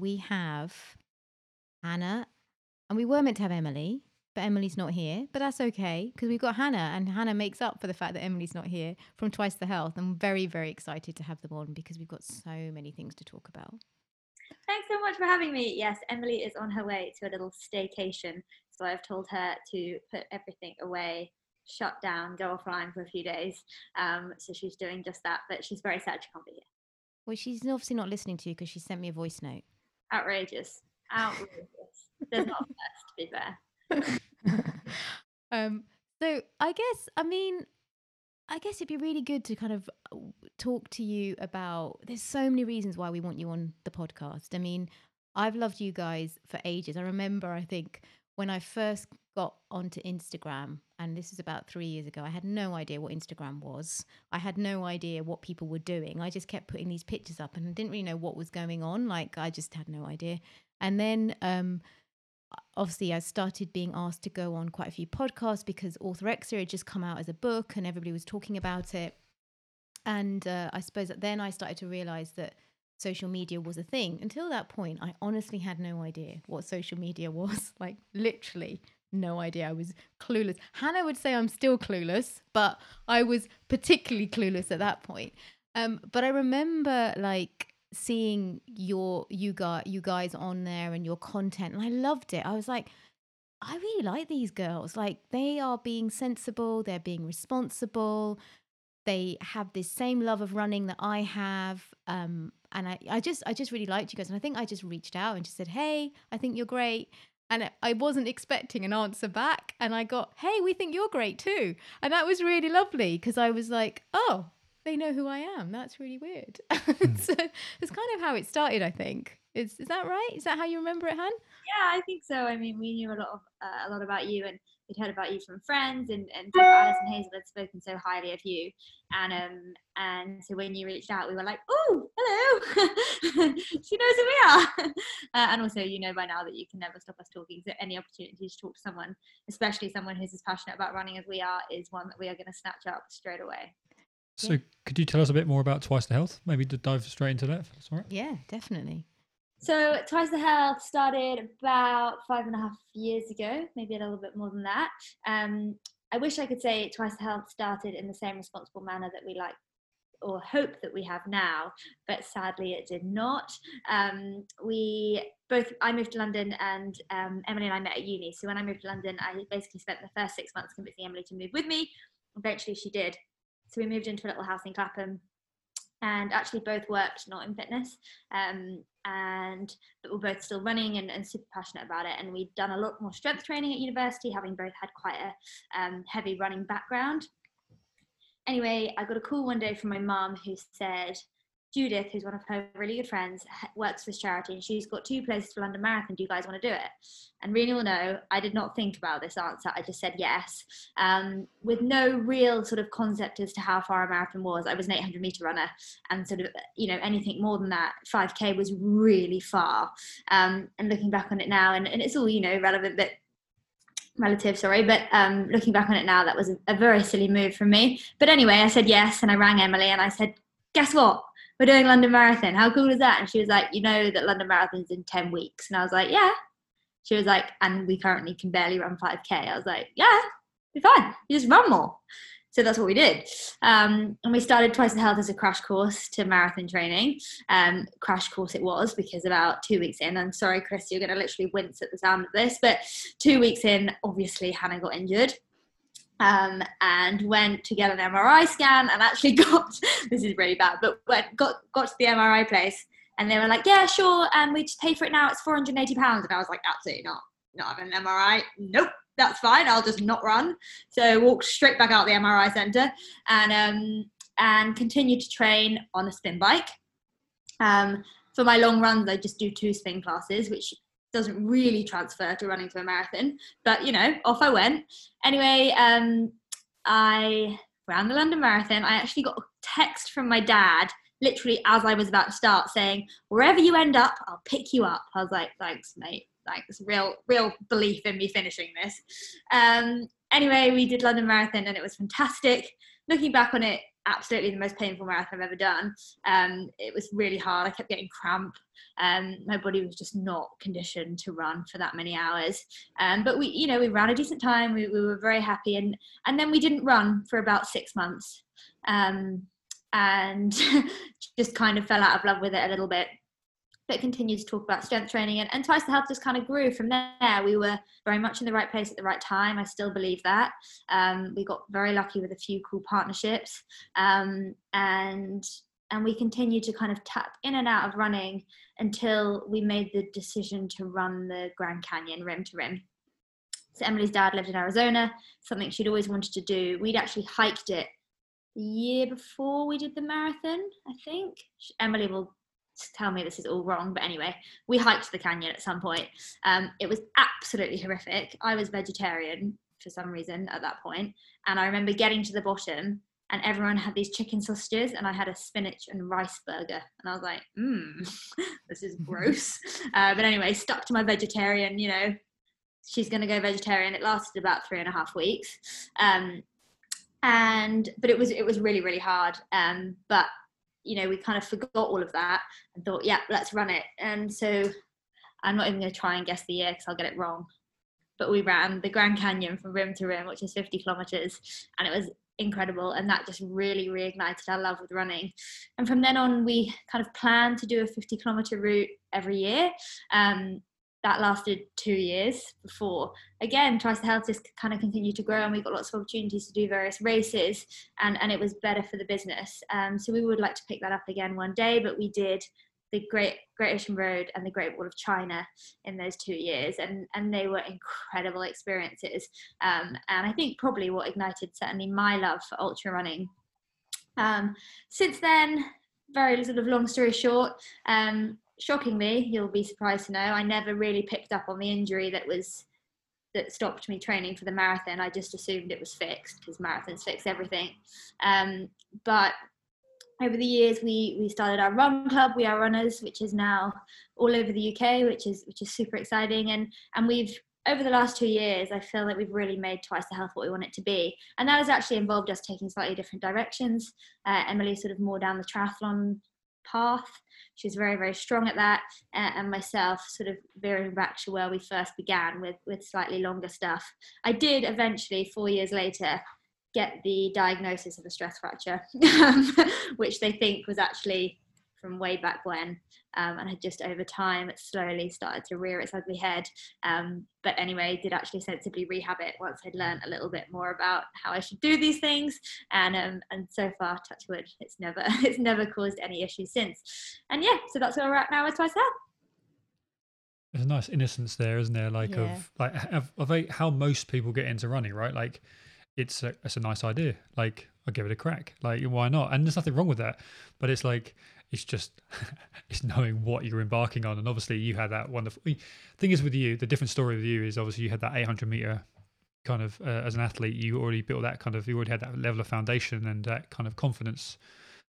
we have Hannah, and we were meant to have Emily, but Emily's not here. But that's okay because we've got Hannah, and Hannah makes up for the fact that Emily's not here from Twice the Health. I'm very, very excited to have them on because we've got so many things to talk about. Thanks so much for having me. Yes, Emily is on her way to a little staycation. So I've told her to put everything away, shut down, go offline for a few days. Um, so she's doing just that, but she's very sad she can't be here. Well, she's obviously not listening to you because she sent me a voice note. Outrageous. Outrageous. There's not best, to be fair. um, so I guess, I mean, I guess it'd be really good to kind of uh, talk to you about. There's so many reasons why we want you on the podcast. I mean, I've loved you guys for ages. I remember, I think, when I first got onto Instagram, and this is about three years ago, I had no idea what Instagram was. I had no idea what people were doing. I just kept putting these pictures up and I didn't really know what was going on. Like, I just had no idea. And then, um, obviously I started being asked to go on quite a few podcasts because Orthorexia had just come out as a book and everybody was talking about it. And uh, I suppose that then I started to realize that social media was a thing. Until that point, I honestly had no idea what social media was. like literally no idea. I was clueless. Hannah would say I'm still clueless, but I was particularly clueless at that point. Um, but I remember like seeing your you got you guys on there and your content and I loved it. I was like I really like these girls. Like they are being sensible, they're being responsible. They have this same love of running that I have. Um, and I, I just I just really liked you guys. And I think I just reached out and just said, Hey, I think you're great. And I wasn't expecting an answer back. And I got, Hey, we think you're great too. And that was really lovely because I was like, Oh, they know who I am. That's really weird. Mm. so it's kind of how it started, I think. Is is that right? Is that how you remember it, Han? Yeah, I think so. I mean, we knew a lot of uh, a lot about you, and we'd heard about you from friends, and and Alice and Hazel had spoken so highly of you, and um and so when you reached out, we were like, oh, hello, she knows who we are, uh, and also you know by now that you can never stop us talking. So any opportunity to talk to someone, especially someone who's as passionate about running as we are, is one that we are going to snatch up straight away. So, yeah. could you tell us a bit more about Twice the Health? Maybe to dive straight into that. That's all right. Yeah, definitely. So, Twice the Health started about five and a half years ago, maybe a little bit more than that. Um, I wish I could say Twice the Health started in the same responsible manner that we like or hope that we have now, but sadly it did not. Um, we both, I moved to London and um, Emily and I met at uni. So when I moved to London, I basically spent the first six months convincing Emily to move with me. Eventually she did. So we moved into a little house in Clapham and actually both worked not in fitness um, and but we're both still running and, and, super passionate about it. And we'd done a lot more strength training at university having both had quite a um, heavy running background. Anyway i got a call one day from my mum who said Judith, who's one of her really good friends, works for this charity and she's got two places for London Marathon. Do you guys want to do it? And Renee will know I did not think about this answer. I just said yes, um, with no real sort of concept as to how far a marathon was. I was an 800 meter runner, and sort of you know anything more than that, 5k was really far. Um, and looking back on it now, and, and it's all you know relevant, but relative sorry but um, looking back on it now that was a, very silly move from me but anyway i said yes and i rang emily and i said guess what we're doing London Marathon. How cool is that? And she was like, you know that London Marathon's in 10 weeks. And I was like, yeah. She was like, and we currently can barely run 5K. I was like, yeah, be fine. You just run more. So that's what we did. Um, and we started Twice the Health as a crash course to marathon training. Um, crash course it was because about two weeks in, I'm sorry, Kriss, you're going to literally wince at the sound of this, but two weeks in, obviously Hannah got injured um, and went to get an MRI scan and actually got this is really bad, but went got got to the MRI place and they were like, yeah, sure, and we just pay for it now. It's 480 pounds, and I was like, absolutely not, not having an MRI. Nope, that's fine. I'll just not run. So walked straight back out the MRI center and um, and continued to train on a spin bike. Um, for my long runs, I just do two spin classes, which doesn't really transfer to running to a marathon. But you know, off I went. Anyway, um, I ran the London Marathon. I actually got a text from my dad literally as I was about to start saying, wherever you end up, I'll pick you up. I was like, thanks, mate. Thanks. Real, real belief in me finishing this. Um, anyway, we did London Marathon and it was fantastic. Looking back on it, absolutely the most painful marathon I've ever done. Um, it was really hard. I kept getting cramp. Um, my body was just not conditioned to run for that many hours. Um, but we, you know, we ran a decent time. We, we were very happy, and and then we didn't run for about six months, um, and just kind of fell out of love with it a little bit but continued to talk about strength training. And, and twice the health just kind of grew from there. We were very much in the right place at the right time. I still believe that. Um, we got very lucky with a few cool partnerships. Um, and and we continued to kind of tap in and out of running until we made the decision to run the grand canyon rim to rim. So emily's dad lived in arizona something she'd always wanted to do. We'd actually hiked it the year before we did the marathon i think. Emily will tell me this is all wrong, but anyway, we hiked the canyon at some point. Um, it was absolutely horrific. I was vegetarian for some reason at that point, and I remember getting to the bottom and everyone had these chicken sausages and I had a spinach and rice burger and I was like, mmm, this is gross. Uh, but anyway, stuck to my vegetarian, you know, she's going to go vegetarian. It lasted about three and a half weeks. Um, and, but it was, it was really, really hard. Um, but you know, we kind of forgot all of that and thought, yeah, let's run it. And so I'm not even going to try and guess the year because I'll get it wrong. But we ran the Grand Canyon from rim to rim, which is 50 kilometers, and it was incredible. And that just really reignited our love with running. And from then on, we kind of planned to do a 50 kilometer route every year. Um, that lasted two years before. Again twice the health just kind of continued to grow and we got lots of opportunities to do various races and and it was better for the business. Um, so we would like to pick that up again one day but we did the great great ocean road and the great wall of china in those two years and and they were incredible experiences. Um, and i think probably what ignited certainly my love for ultra running. Um, since then very sort of long story short um, shockingly, you'll be surprised to know, I never really picked up on the injury that was that stopped me training for the marathon. I just assumed it was fixed because marathons fix everything. Um, but over the years, we we started our run club. We are runners, which is now all over the UK, which is which is super exciting. And and we've over the last two years, I feel that we've really made Twice the Health what we want it to be. And that has actually involved us taking slightly different directions. Uh, Emily sort of more down the triathlon path. She's very, very strong at that. Uh, and myself, sort of veering back to where we first began with, with slightly longer stuff. I did eventually, four years later, get the diagnosis of a stress fracture, which they think was actually from way back when um, and had just over time it slowly started to rear its ugly head. Um, but anyway did actually sensibly rehab it once i'd learned a little bit more about how i should do these things. And um, and so far touch wood it's never it's never caused any issues since. And yeah so that's where we're at now with twice health there's a nice innocence there isn't there? Like Yeah. of like of, of a- how most people get into running right? Like it's a, it's a nice idea. Like i'll give it a crack. Like why not? And there's nothing wrong with that. But it's like it's just it's knowing what you're embarking on. And obviously you had that wonderful thing is with you the different story with you is obviously you had that 800 meter kind of uh, as an athlete you already built that kind of you already had that level of foundation and that kind of confidence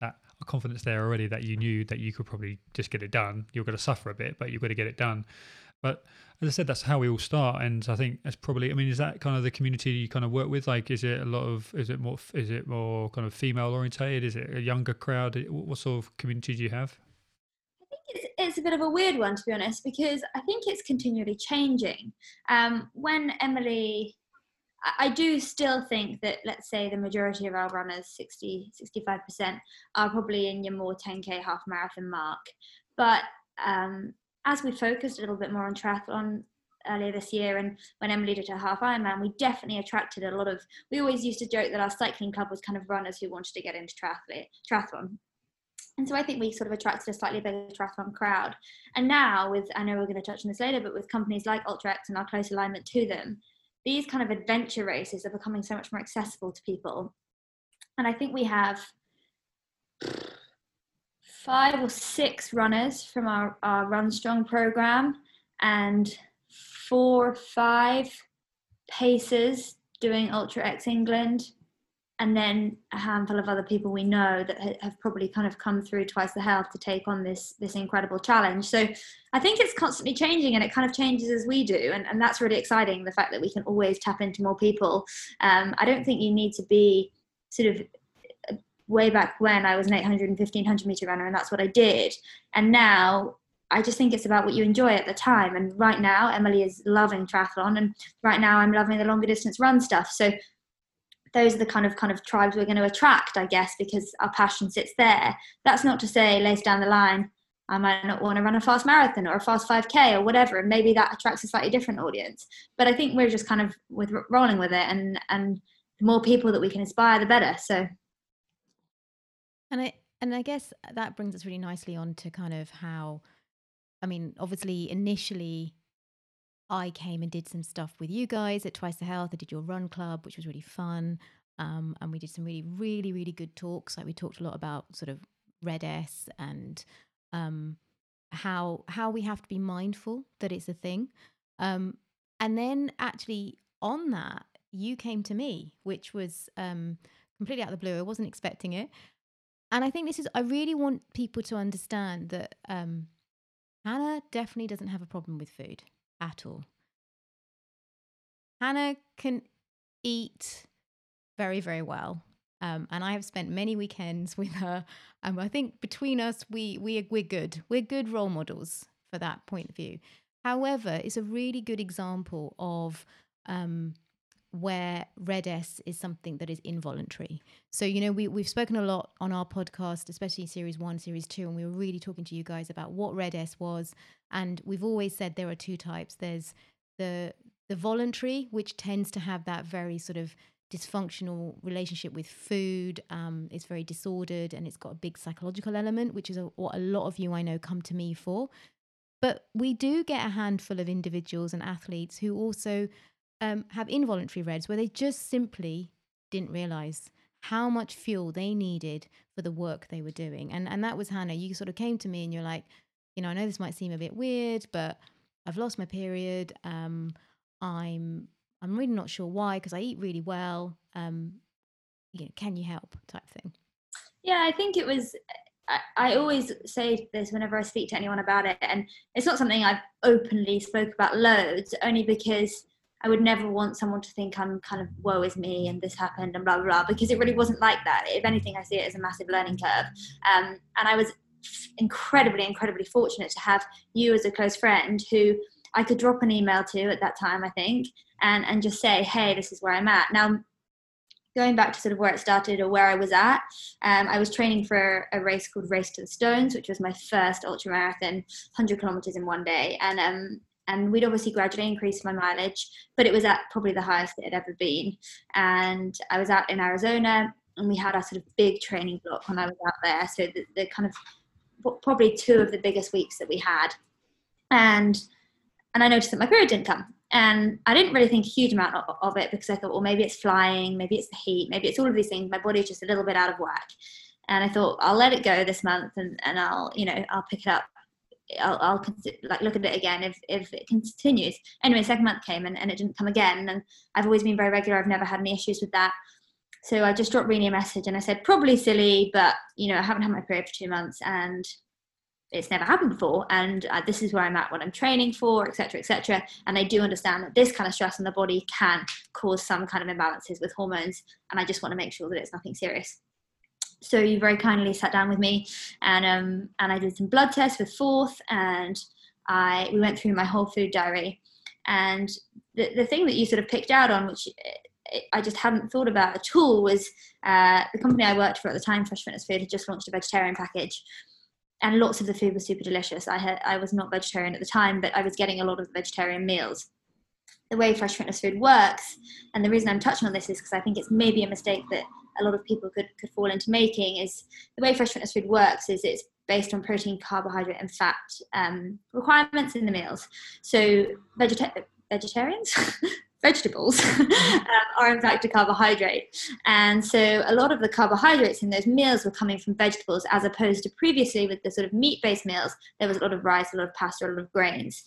that confidence there already that you knew that you could probably just get it done. You're going to suffer a bit but you're going to get it done but as I said, that's how we all start, and I think that's probably. I mean, is that kind of the community you kind of work with? Like, is it a lot of? Is it more? Is it more kind of female orientated? Is it a younger crowd? What sort of community do you have? I think it's, it's a bit of a weird one to be honest because I think it's continually changing. Um, when Emily, I, I do still think that let's say the majority of our runners, 60, 65%, are probably in your more 10k half marathon mark. But um, as we focused a little bit more on triathlon earlier this year and when Emily did her half Ironman, we definitely attracted a lot of, we always used to joke that our cycling club was kind of runners who wanted to get into triathlon. And so I think we sort of attracted a slightly bigger triathlon crowd. And now with, I know we're going to touch on this later, but with companies like UltraX and our close alignment to them, these kind of adventure races are becoming so much more accessible to people. And I think we have five or six runners from our, our Run Strong program and four or five pacers doing Ultra X England, and then a handful of other people we know that ha- have probably kind of come through twice the health to take on this this incredible challenge. So I think it's constantly changing, and it kind of changes as we do, and, and that's really exciting. The fact that we can always tap into more people. Um, I don't think you need to be sort of way back when I was an 800 and 1500 meter runner, and that's what I did. And now I just think it's about what you enjoy at the time. And right now, Emily is loving triathlon, and right now I'm loving the longer distance run stuff. So those are the kind of kind of tribes we're going to attract, I guess, because our passion sits there. That's not to say later down the line I might not want to run a fast marathon or a fast 5k or whatever, and maybe that attracts a slightly different audience. But I think we're just kind of with rolling with it, and and the more people that we can inspire, the better. So, and I and I guess that brings us really nicely on to kind of how, I mean, obviously initially I came and did some stuff with you guys at Twice the Health. I did your run club, which was really fun. Um, and we did some really, really, really good talks. Like we talked a lot about sort of Red S and um, how how we have to be mindful that it's a thing. Um, and then actually on that, you came to me, which was um, completely out of the blue. I wasn't expecting it. And I think this is, I really want people to understand that um, Hannah definitely doesn't have a problem with food at all. Hannah can eat very, very well. Um, and I have spent many weekends with her. Um, I think between us, we we we're good. We're good role models for that point of view. However, it's a really good example of um, where red S is something that is involuntary. So, you know, we, we've spoken a lot on our podcast, especially series one, series two, and we were really talking to you guys about what red S was. And we've always said there are two types. There's the the voluntary, which tends to have that very sort of dysfunctional relationship with food. Um, it's very disordered and it's got a big psychological element, which is a, what a lot of you I know come to me for. But we do get a handful of individuals and athletes who also um, have involuntary RED-S where they just simply didn't realize how much fuel they needed for the work they were doing. And and that was Hannah. You sort of came to me and you're like, you know, I know this might seem a bit weird, but I've lost my period. Um, I'm I'm really not sure why because I eat really well. Um, you know, can you help? Type thing. Yeah, I think it was. I, I always say this whenever I speak to anyone about it, and it's not something I've openly spoke about loads, only because I would never want someone to think I'm kind of woe is me and this happened and blah blah blah because it really wasn't like that. If anything, I see it as a massive learning curve. Um, and I was incredibly, incredibly fortunate to have you as a close friend who I could drop an email to at that time, I think, and and just say, hey, this is where I'm at now. Going back to sort of where it started or where I was at, um, I was training for a race called Race to the Stones, which was my first ultra marathon, 100 kilometers in one day. And um, and we'd obviously gradually increased my mileage, but it was at probably the highest it had ever been. And I was out in Arizona, and we had our sort of big training block when I was out there. So the, the kind of probably two of the biggest weeks that we had, and and I noticed that my period didn't come. And I didn't really think a huge amount of, of it because I thought, well, maybe it's flying, maybe it's the heat, maybe it's all of these things. My body's just a little bit out of whack. And I thought, I'll let it go this month and, and I'll, you know, I'll pick it up I'll, I'll like look at it again if, if it continues. Anyway, second month came and, and it didn't come again. And I've always been very regular. I've never had any issues with that. So I just dropped Renee a message and I said, probably silly, but you know, I haven't had my period for two months and it's never happened before. And uh, this is where I'm at, what I'm training for, etc., etc. And I do understand that this kind of stress on the body can cause some kind of imbalances with hormones. And I just want to make sure that it's nothing serious so you very kindly sat down with me and um, and I did some blood tests with Forth and I we went through my whole food diary. And the, the thing that you sort of picked out on which eh, I just hadn't thought about at all was uh, the company I worked for at the time Fresh Fitness Food had just launched a vegetarian package. And lots of the food was super delicious. I had I was not vegetarian at the time but I was getting a lot of vegetarian meals. The way Fresh Fitness Food works and the reason I'm touching on this is because I think it's maybe a mistake that a lot of people could, could fall into making is the way fresh fitness food works is it's based on protein, carbohydrate, and fat um, requirements in the meals. So vegeta- vegetarians, vegetables um, are in fact a carbohydrate. And so a lot of the carbohydrates in those meals were coming from vegetables as opposed to previously with the sort of meat based meals, there was a lot of rice, a lot of pasta, a lot of grains.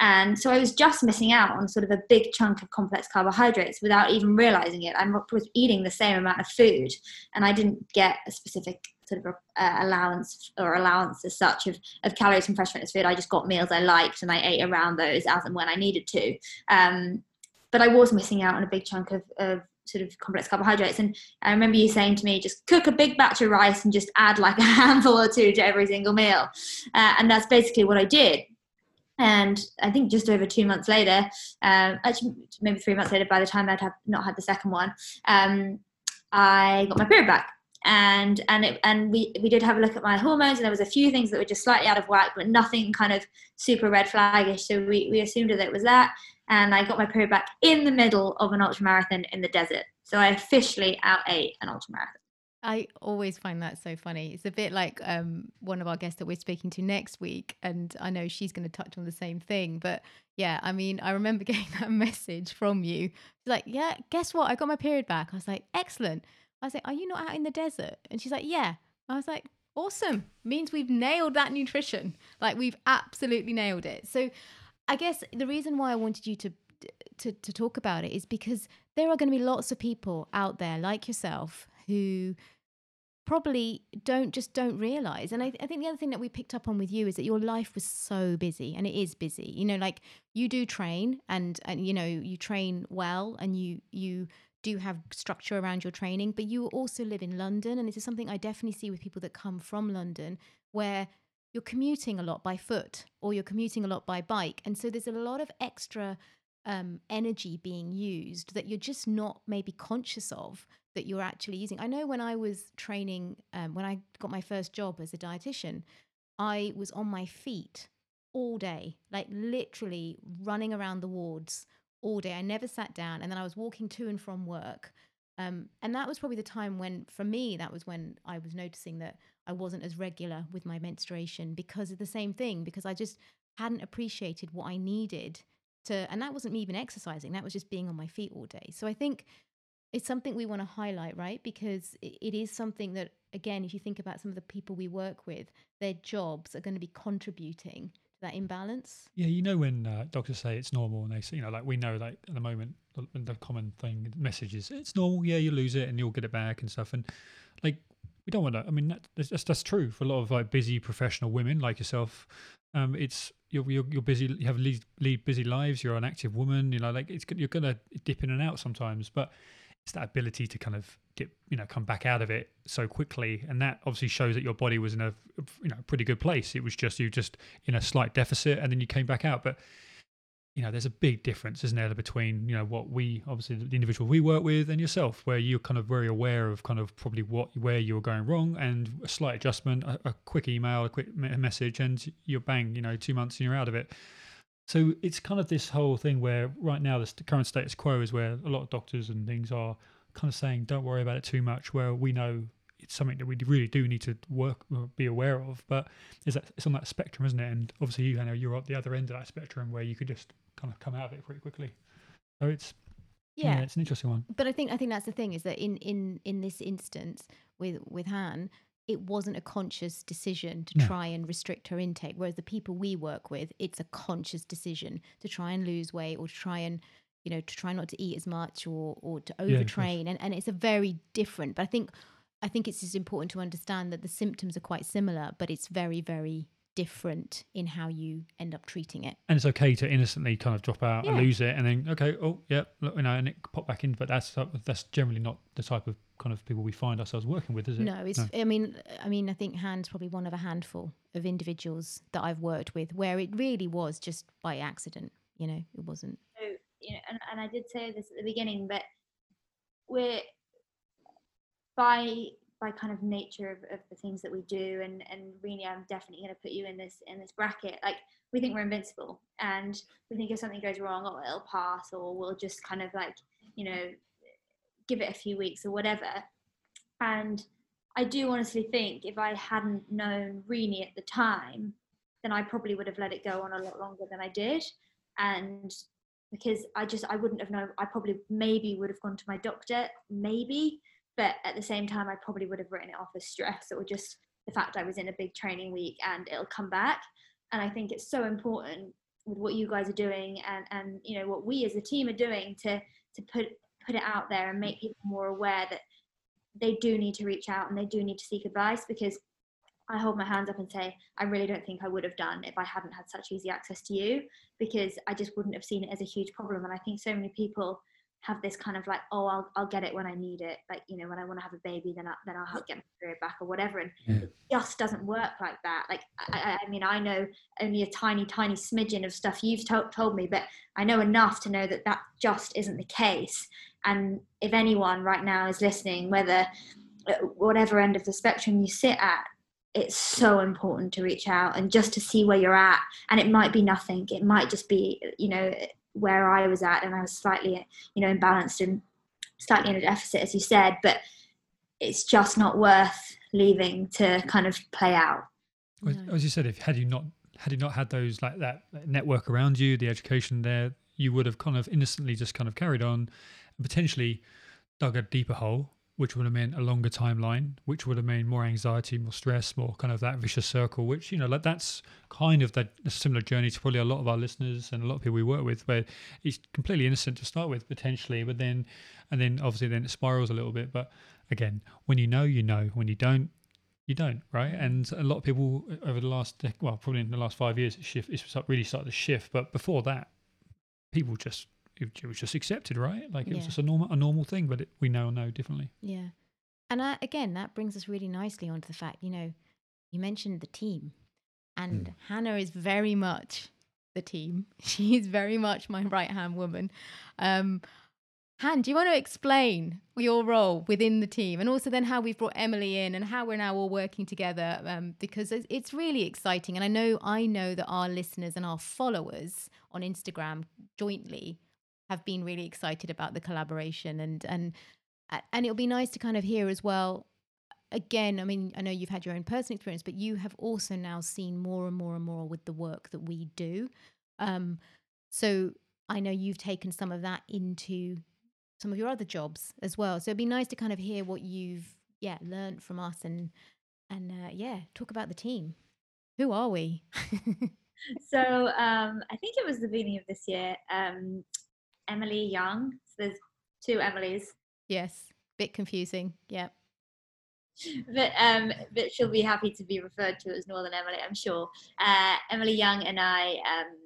And so I was just missing out on sort of a big chunk of complex carbohydrates without even realizing it. I was eating the same amount of food and I didn't get a specific sort of uh, allowance or allowance as such of, of calories from fresh fitness food. I just got meals I liked and I ate around those as and when I needed to. Um, but I was missing out on a big chunk of, of sort of complex carbohydrates. And I remember you saying to me, just cook a big batch of rice and just add like a handful or two to every single meal. Uh, and that's basically what I did. And I think just over two months later, um, actually maybe three months later, by the time I'd have not had the second one, um, I got my period back and and it, and we we did have a look at my hormones and there was a few things that were just slightly out of whack but nothing kind of super red flaggish so we, we assumed that it was that and I got my period back in the middle of an ultra marathon in the desert so I officially out ate an ultra marathon I always find that so funny. It's a bit like um, one of our guests that we're speaking to next week, and I know she's going to touch on the same thing. But yeah, I mean, I remember getting that message from you. She's like, "Yeah, guess what? I got my period back." I was like, "Excellent." I was like, Are you not out in the desert? And she's like, Yeah. I was like, Awesome. Means we've nailed that nutrition. Like we've absolutely nailed it. So I guess the reason why I wanted you to to, to talk about it is because there are going to be lots of people out there like yourself who probably don't just don't realize and I, I, think the other thing that we picked up on with you is that your life was so busy and it is busy you know like you do train and and you know you train well and you you do have structure around your training, but you also live in London. And this is something I definitely see with people that come from London, where you're commuting a lot by foot or you're commuting a lot by bike. And so there's a lot of extra um, energy being used that you're just not maybe conscious of that you're actually using. I know when I was training, um, when I got my first job as a dietitian, I was on my feet all day, like literally running around the wards all day. I never sat down. And then I was walking to and from work. Um, and that was probably the time when, for me, that was when I was noticing that I wasn't as regular with my menstruation because of the same thing, because I just hadn't appreciated what I needed to. And that wasn't me even exercising, that was just being on my feet all day. So I think it's something we want to highlight, right? Because it is something that, again, if you think about some of the people we work with, their jobs are going to be contributing to that imbalance. Yeah, you know when uh, doctors say it's normal, and they say, you know, like we know, like at the moment, the, the common thing message is it's normal. Yeah, you lose it and you'll get it back and stuff. And like we don't want to. I mean, that, that's that's true for a lot of like busy professional women like yourself. Um, it's you're, you're you're busy. You have lead, lead busy lives. You're an active woman. You know, like it's you're gonna dip in and out sometimes, but it's that ability to kind of dip, you know, come back out of it so quickly, and that obviously shows that your body was in a, you know, pretty good place. It was just you just in a slight deficit, and then you came back out. But you know, there's a big difference, isn't there, between you know what we obviously the individual we work with and yourself, where you're kind of very aware of kind of probably what where you're going wrong, and a slight adjustment, a, a quick email, a quick message, and you're bang, you know, two months and you're out of it. So it's kind of this whole thing where right now the current status quo is where a lot of doctors and things are kind of saying don't worry about it too much. Where we know it's something that we really do need to work or be aware of, but is that it's on that spectrum, isn't it? And obviously, you know, you're at the other end of that spectrum where you could just kind of come out of it pretty quickly. So it's yeah. yeah, it's an interesting one. But I think I think that's the thing is that in in in this instance with with Han, it wasn't a conscious decision to no. try and restrict her intake. Whereas the people we work with, it's a conscious decision to try and lose weight or to try and, you know, to try not to eat as much or or to overtrain. Yeah, and, and it's a very different. But I think I think it's just important to understand that the symptoms are quite similar, but it's very, very different in how you end up treating it. And it's okay to innocently kind of drop out yeah. and lose it, and then okay, oh yeah, look, you know, and it pop back in. But that's that's generally not the type of kind of people we find ourselves working with, is it? No, it's. No. I mean, I mean, I think Han's probably one of a handful of individuals that I've worked with where it really was just by accident. You know, it wasn't. So you know, and, and I did say this at the beginning, but we're by by kind of nature of, of the things that we do. And and really i'm definitely going to put you in this in this bracket. Like we think we're invincible and we think if something goes wrong oh it'll pass or we'll just kind of like you know give it a few weeks or whatever. And i do honestly think if i hadn't known Renee at the time then i probably would have let it go on a lot longer than i did. And because i just i wouldn't have known i probably maybe would have gone to my doctor maybe but at the same time, I probably would have written it off as stress or just the fact I was in a big training week and it'll come back. And I think it's so important with what you guys are doing and, and you know what we as a team are doing to to put put it out there and make people more aware that they do need to reach out and they do need to seek advice because I hold my hands up and say, I really don't think I would have done if I hadn't had such easy access to you because I just wouldn't have seen it as a huge problem. And I think so many people have this kind of like oh I'll, I'll get it when I need it like you know when I want to have a baby then I, then I'll get my period back or whatever and Yeah. it just doesn't work like that. Like I, I- I mean I know only a tiny tiny smidgen of stuff you've to- told me but I know enough to know that that just isn't the case. And if anyone right now is listening whether uh, whatever end of the spectrum you sit at it's so important to reach out and just to see where you're at. And it might be nothing. It might just be you know where i was at and i was slightly you know imbalanced and slightly in a deficit as you said but it's just not worth leaving to kind of play out. As- As you said, if had you not had you not had those like that network around you, the education there, you would have kind of innocently just kind of carried on, and potentially dug a deeper hole, which would have meant a longer timeline, which would have meant more anxiety, more stress, more kind of that vicious circle. Which you know, like that's kind of that similar journey to probably a lot of our listeners and a lot of people we work with, where it's completely innocent to start with potentially, but then and then obviously then it spirals a little bit. But again, when you know, you know. When you don't, you don't, right? And a lot of people uh, over the last, well, probably in the last five years, it shift, it's really started to shift. But before that, people just, it, it was just accepted, right? Like it was just a normal, a normal thing. But it, we now know differently. Yeah. And uh, again, that brings us really nicely onto the fact, you know, you mentioned the team, and Mm. Hannah is very much the team. She's very much my right hand woman. Um, Han, do you want to explain your role within the team and also then how we've brought Emily in and how we're now all working together? Um, because it's, it's really exciting. And I know, I know that our listeners and our followers on Instagram jointly have been really excited about the collaboration and, and, and it'll be nice to kind of hear as well again i mean i know you've had your own personal experience but you have also now seen more and more and more with the work that we do. Um so i know you've taken some of that into some of your other jobs as well. So it'd be nice to kind of hear what you've yeah learned from us and and uh, yeah talk about the team. Who are we? So um, I think it was the beginning of this year. Um, Emily Young. So there's two Emilys, yes bit confusing yeah but um, but she'll be happy to be referred to as Northern Emily, I'm sure. Uh, Emily Young and I um,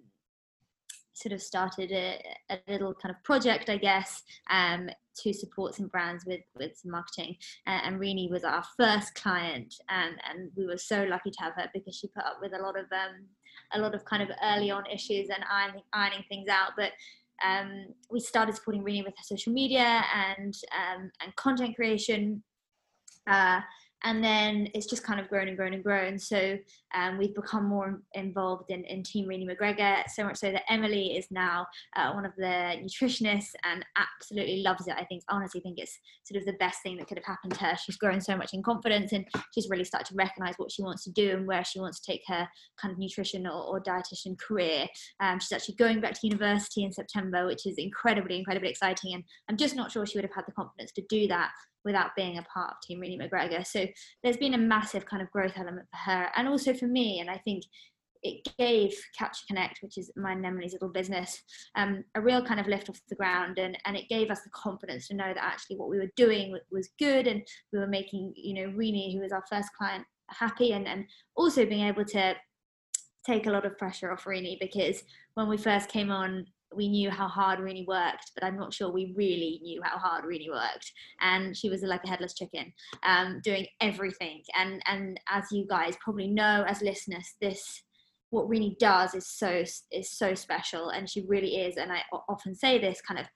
sort of started a, a little kind of project, I guess, um, to support some brands with with some marketing. Uh, and Renee was our first client, and and we were so lucky to have her because she put up with a lot of um, a lot of kind of early on issues and ironing, ironing things out, but. Um, we started supporting Renee with her social media and um, and content creation, uh, and then it's just kind of grown and grown and grown. So um, we've become more involved in, in Team Renee McGregor, so much so that Emily is now uh, one of the nutritionists and absolutely loves it. I think, honestly, think it's sort of the best thing that could have happened to her. She's grown so much in confidence and she's really started to recognize what she wants to do and where she wants to take her kind of nutrition or, or dietitian career. Um, she's actually going back to university in September, which is incredibly, incredibly exciting. And I'm just not sure she would have had the confidence to do that without being a part of Team Renee McGregor. So there's been a massive kind of growth element for her and also for me. And I think it gave Capture Connect, which is my and Emily's little business, um, a real kind of lift off the ground. And, and it gave us the confidence to know that actually what we were doing was good and we were making, you know, Renee, who was our first client, happy and, and also being able to take a lot of pressure off Renee because when we first came on, we knew how hard Renee worked, but I'm not sure we really knew how hard Renee worked. And she was like a headless chicken, um, doing everything. And and as you guys probably know as listeners, this what Renee does is so is so special, and she really is. And I often say this kind of.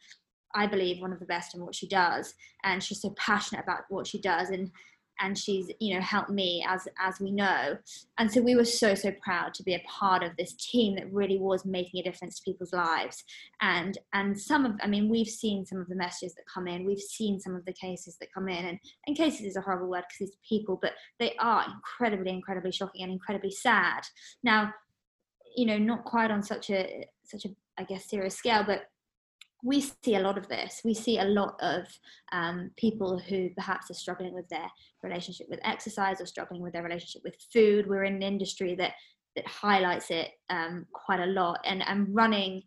I believe one of the best in what she does, and she's so passionate about what she does, and and she's you know helped me as as we know. And so we were so so proud to be a part of this team that really was making a difference to people's lives. And and some of i mean we've seen some of the messages that come in. We've seen some of the cases that come in. And and cases is a horrible word because it's people but they are incredibly incredibly shocking and incredibly sad. Now you know not quite on such a such a i guess serious scale but we see a lot of this. We see a lot of um, people who perhaps are struggling with their relationship with exercise or struggling with their relationship with food. We're in an industry that that highlights it um, quite a lot, and and running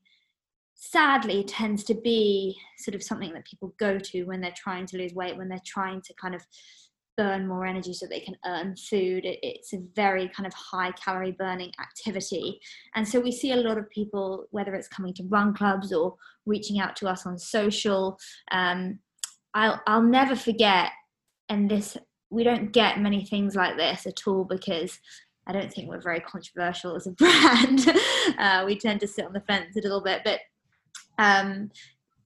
sadly tends to be sort of something that people go to when they're trying to lose weight, when they're trying to kind of burn more energy so they can earn food. It, it's a very kind of high calorie burning activity. And so we see a lot of people, whether it's coming to run clubs or reaching out to us on social. Um, I'll, I'll never forget, and this, we don't get many things like this at all because I don't think we're very controversial as a brand. uh, we tend to sit on the fence a little bit, but um,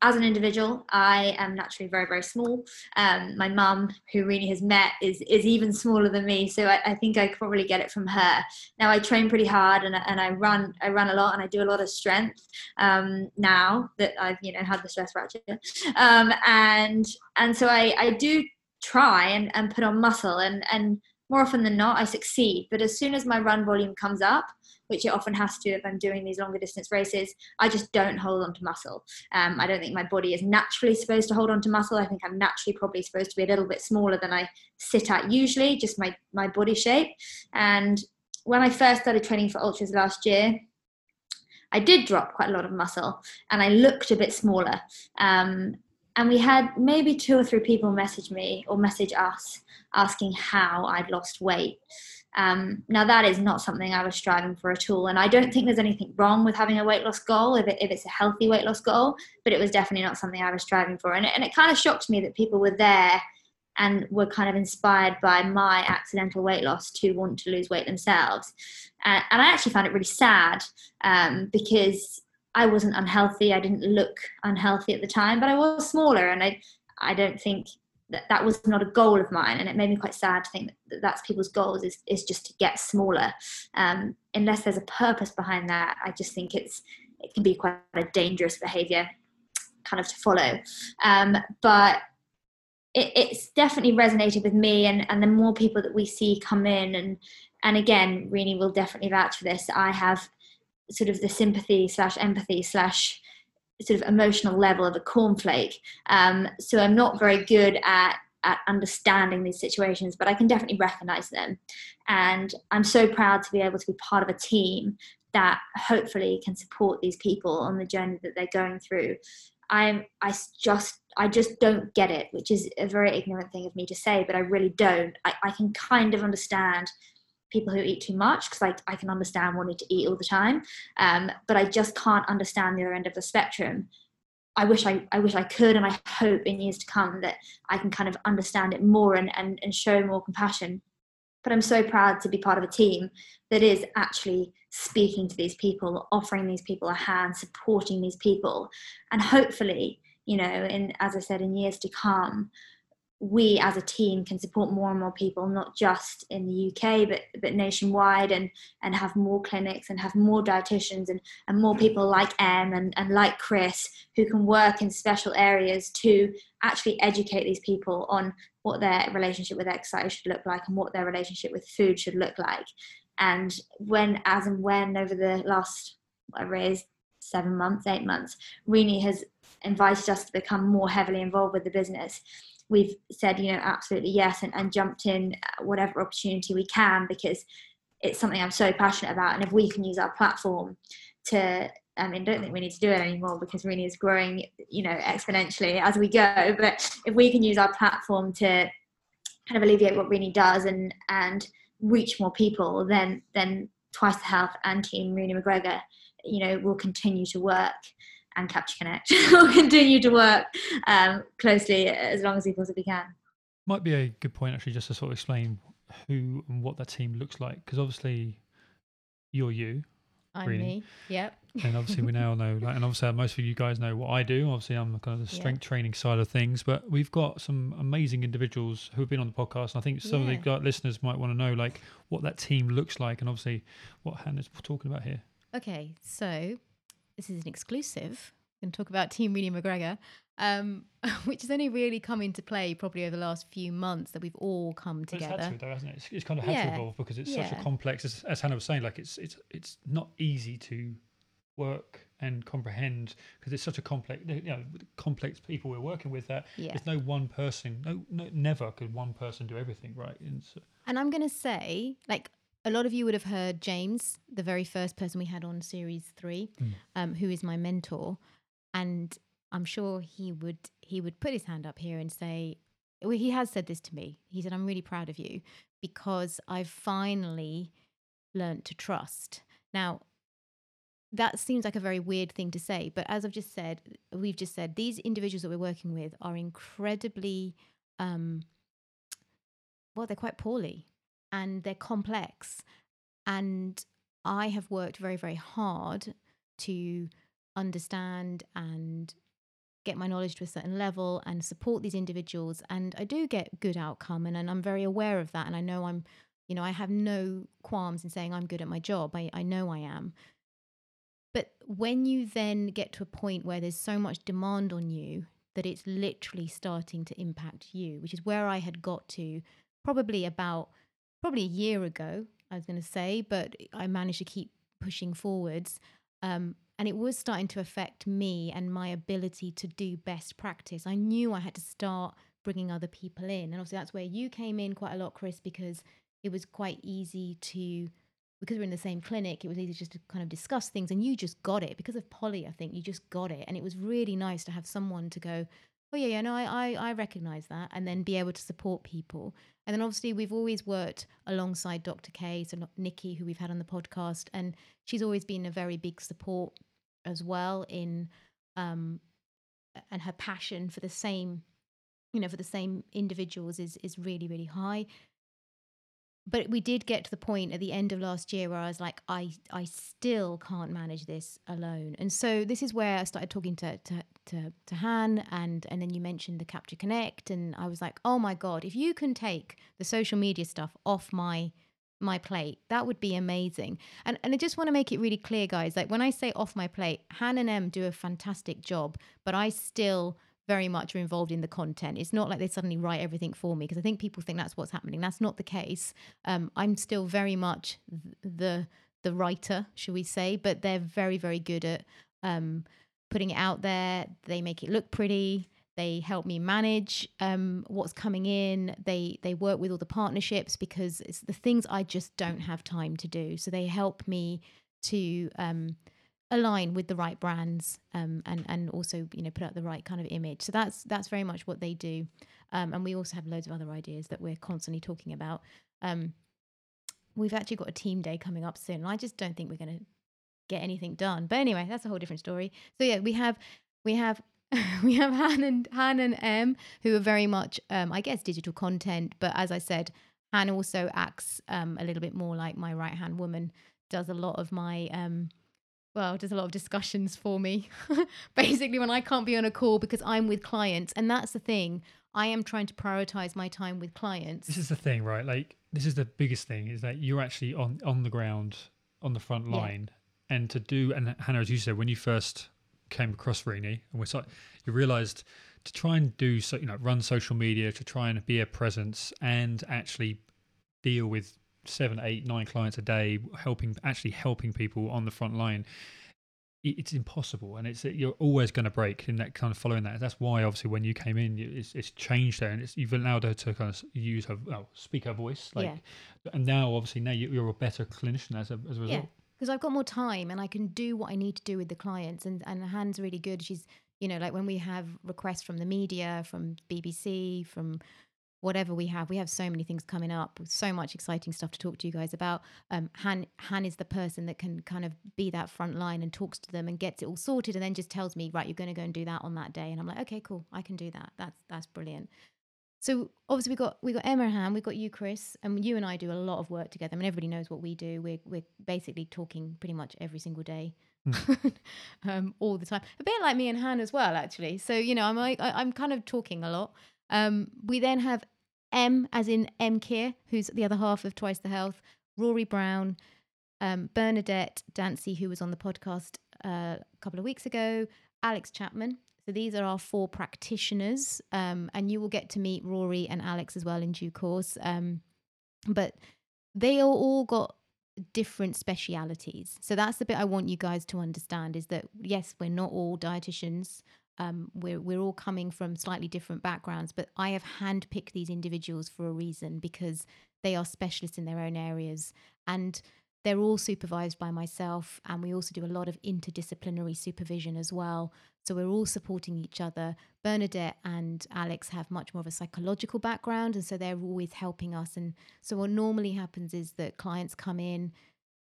as an individual, I am naturally very, very small. Um, my mum, who Renee has met, is is even smaller than me, so I, I, think I probably get it from her. Now I train pretty hard and, and I run I run a lot and I do a lot of strength um, now that I've you know had the stress fracture, um, and and so I I do try and, and put on muscle and and more often than not I succeed. But as soon as my run volume comes up, which it often has to if I'm doing these longer distance races, I just don't hold on to muscle. Um, I don't think my body is naturally supposed to hold on to muscle. I think I'm naturally probably supposed to be a little bit smaller than I sit at usually, just my, my body shape. And when I first started training for ultras last year, I did drop quite a lot of muscle and I looked a bit smaller. Um, and we had maybe two or three people message me or message us asking how I'd lost weight. Um, now that is not something I was striving for at all, and I don't think there's anything wrong with having a weight loss goal if, it, if it's a healthy weight loss goal. But it was definitely not something I was striving for, and it, and it kind of shocked me that people were there and were kind of inspired by my accidental weight loss to want to lose weight themselves. Uh, and I actually found it really sad um, because I wasn't unhealthy. I didn't look unhealthy at the time, but I was smaller, and I I don't think that that was not a goal of mine and it made me quite sad to think that that's people's goals is, is just to get smaller um, unless there's a purpose behind that i just think it's it can be quite a dangerous behavior kind of to follow um, but it, it's definitely resonated with me and, and the more people that we see come in and and again Renee will definitely vouch for this i have sort of the sympathy slash empathy slash sort of emotional level of a cornflake. Um, so I'm not very good at at understanding these situations, but I can definitely recognize them. And I'm so proud to be able to be part of a team that hopefully can support these people on the journey that they're going through. I'm I just I just don't get it, which is a very ignorant thing of me to say, but I really don't. I, I can kind of understand people who eat too much because I, I can understand wanting to eat all the time um, but i just can't understand the other end of the spectrum. I wish I, I wish i could and i hope in years to come that i can kind of understand it more and, and, and show more compassion. But i'm so proud to be part of a team that is actually speaking to these people offering these people a hand supporting these people. And hopefully you know in as i said in years to come we as a team can support more and more people not just in the UK but but nationwide and and have more clinics and have more dietitians and, and more people like Em and, and like Kriss who can work in special areas to actually educate these people on what their relationship with exercise should look like and what their relationship with food should look like. And when as and when over the last whatever it is seven months eight months Renee has invited us to become more heavily involved with the business we've said, you know, absolutely yes, and, and jumped in uh, whatever opportunity we can because it's something I'm so passionate about. And if we can use our platform to, I mean, don't think we need to do it anymore because Renee is growing, you know, exponentially as we go. But if we can use our platform to kind of alleviate what Renee does and and reach more people, then then Twice the Health and Team Renee McGregor, you know, will continue to work and Capture Connect will continue to work um, closely as long as we possibly can. Might be a good point actually, just to sort of explain who and what that team looks like, because obviously you're you. I'm Renee. me. Yep. and obviously we now know, like, and obviously most of you guys know what I do. Obviously, I'm kind of the strength training side of things, but we've got some amazing individuals who have been on the podcast. And I think some yeah. of the listeners might want to know, like, what that team looks like, and obviously what Hannah's talking about here. Okay, so this is an exclusive. can talk about Team Renee McGregor, um, which has only really come into play probably over the last few months that we've all come together. It's, to, though, hasn't it? It's, it's kind of had yeah. to evolve because it's yeah. such a complex. As, as Hannah was saying, like it's it's it's not easy to work and comprehend because it's such a complex you know complex people we're working with that yeah. there's no one person no, no never could one person do everything right and, so, and i'm going to say like a lot of you would have heard James, the very first person we had on series three, mm. um, who is my mentor, and I'm sure he would he would put his hand up here and say, well, he has said this to me. He said, I'm really proud of you because I've finally learned to trust. Now, that seems like a very weird thing to say, but as I've just said, we've just said these individuals that we're working with are incredibly, um, well, they're quite poorly and they're complex. And I have worked very, very hard to understand and get my knowledge to a certain level and support these individuals. And i do get good outcome and, and i'm very aware of that. And i know i'm you know i have no qualms in saying i'm good at my job. I, I know i am. But when you then get to a point where there's so much demand on you that it's literally starting to impact you which is where i had got to probably about probably a year ago i was going to say but i managed to keep pushing forwards um, and it was starting to affect me and my ability to do best practice. I knew I had to start bringing other people in. And obviously, that's where you came in quite a lot, Kriss, because it was quite easy to, because we're in the same clinic, it was easy just to kind of discuss things. And you just got it because of Polly, I think you just got it. And it was really nice to have someone to go, oh, yeah, yeah, no, I, I, I recognize that. And then be able to support people. And then obviously, we've always worked alongside Dr. K, so Nikki, who we've had on the podcast. And she's always been a very big support as well in um and her passion for the same you know for the same individuals is is really really high but we did get to the point at the end of last year where I was like, I I still can't manage this alone. And so this is where I started talking to to to, to Han and and then you mentioned the Capture Connect and I was like, oh my God, if you can take the social media stuff off my my plate. That would be amazing. And and I just want to make it really clear, guys. Like when I say off my plate, Han and Em do a fantastic job, but I still very much are involved in the content. It's not like they suddenly write everything for me because I think people think that's what's happening. That's not the case. Um, I'm still very much the the writer, should we say? But they're very very good at um, putting it out there. They make it look pretty. They help me manage um, what's coming in. They they work with all the partnerships because it's the things I just don't have time to do. So they help me to um, align with the right brands um, and and also you know put out the right kind of image. So that's that's very much what they do. Um, and we also have loads of other ideas that we're constantly talking about. Um, we've actually got a team day coming up soon. and I just don't think we're going to get anything done. But anyway, that's a whole different story. So yeah, we have we have we have Han and Han and Em, who are very much, um, I guess, digital content. But as I said, Han also acts um, a little bit more like my right hand woman. Does a lot of my, um, well, does a lot of discussions for me. Basically, when I can't be on a call because I'm with clients, and that's the thing. I am trying to prioritize my time with clients. This is the thing, right? Like this is the biggest thing is that you're actually on on the ground, on the front line, yeah. And to do. And Hannah, as you said, when you first came across Renee, and we saw you realised to try and do so, you know, run social media to try and be a presence and actually deal with seven, eight, nine clients a day, helping actually helping people on the front line. It's impossible, and it's you're always going to break in that kind of following that. That's why, obviously, when you came in, it's, it's changed there, and it's, you've allowed her to kind of use her, well, speak her voice, like, yeah. and now, obviously, now you're a better clinician as a, as a result. Yeah because I've got more time and I can do what I need to do with the clients. And and Han's really good. She's you know like when we have requests from the media, from BBC, from whatever we have, we have so many things coming up, so much exciting stuff to talk to you guys about. Um, Han Han is the person that can kind of be that front line and talks to them and gets it all sorted, and then just tells me, right, you're going to go and do that on that day, and I'm like, okay, cool, I can do that. That's that's brilliant. So obviously we got we got Emma Ham, we got you, Kriss, and you and I do a lot of work together. I mean, everybody knows what we do. We're we're basically talking pretty much every single day, mm. um, all the time. A bit like me and Han as well, actually. So you know, I'm like I'm kind of talking a lot. Um, we then have Em, as in Em Kier, who's the other half of Twice the Health, Rory Brown, um, Bernadette Dancy, who was on the podcast uh, a couple of weeks ago, Alex Chapman, so these are our four practitioners, um, and you will get to meet Rory and Alex as well in due course. Um, but they all, got different specialities. So that's the bit I want you guys to understand is that yes, we're not all dietitians. Um, we're we're all coming from slightly different backgrounds, but I have handpicked these individuals for a reason because they are specialists in their own areas. And they're all supervised by myself, and we also do a lot of interdisciplinary supervision as well. So we're all supporting each other. Bernadette and Alex have much more of a psychological background, and so they're always helping us. And so what normally happens is that clients come in,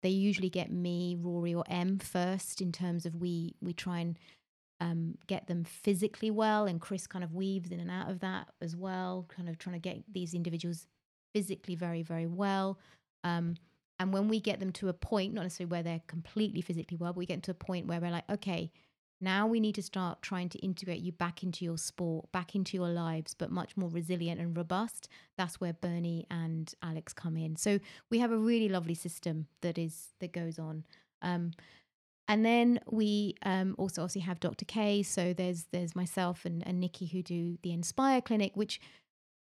they usually get me, Rory, or Em first in terms of we we try and um, get them physically well, and Kriss kind of weaves in and out of that as well, kind of trying to get these individuals physically very very well. Um, and when we get them to a point, not necessarily where they're completely physically well, but we get to a point where we're like, okay, now we need to start trying to integrate you back into your sport, back into your lives, but much more resilient and robust. That's where Bernie and Alex come in. So we have a really lovely system that is that goes on. Um, and then we um, also obviously have Dr. K. So there's there's myself and, and Nikki who do the Inspire Clinic, which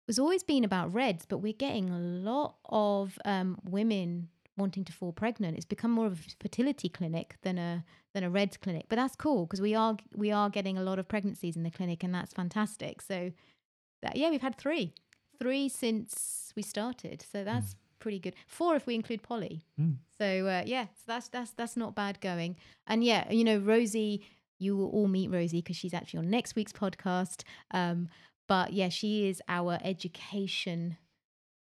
was always been about RED-S, but we're getting a lot of um, women wanting to fall pregnant. It's become more of a fertility clinic than a than a RED-S clinic. But that's cool because we are we are getting a lot of pregnancies in the clinic, and that's fantastic. So that, yeah, we've had three, three since we started. So that's mm. pretty good. Four if we include Polly. Mm. So uh, yeah, so that's that's that's not bad going. And yeah, you know, Rosie. You will all meet Rosie because she's actually on next week's podcast. Um, but yeah, she is our education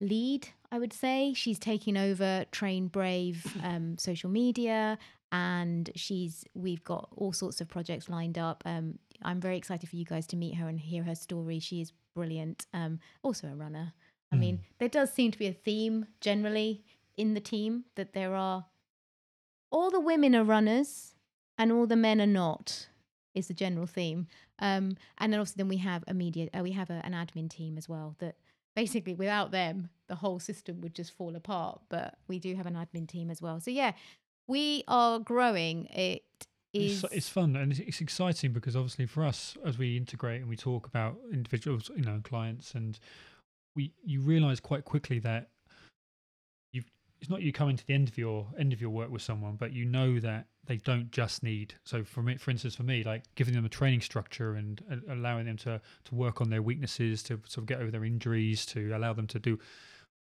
lead, I would say. She's taking over Train Brave um, social media, and she's we've got all sorts of projects lined up. Um, I'm very excited for you guys to meet her and hear her story. She is brilliant. Um, also a runner. I mm. mean, there does seem to be a theme generally in the team that there are all the women are runners and all the men are not is the general theme. Um, and then obviously then we have a media, uh, we have a, an admin team as well that basically without them the whole system would just fall apart but we do have an admin team as well. So yeah we are growing. It is it's, it's fun and it's, it's exciting because obviously for us as we integrate and we talk about individuals you know clients and we you realize quite quickly that you it's not you coming to the end of your end of your work with someone, but you know that they don't just need. So for me, for instance, for me, like giving them a training structure and uh, allowing them to to work on their weaknesses, to sort of get over their injuries, to allow them to do.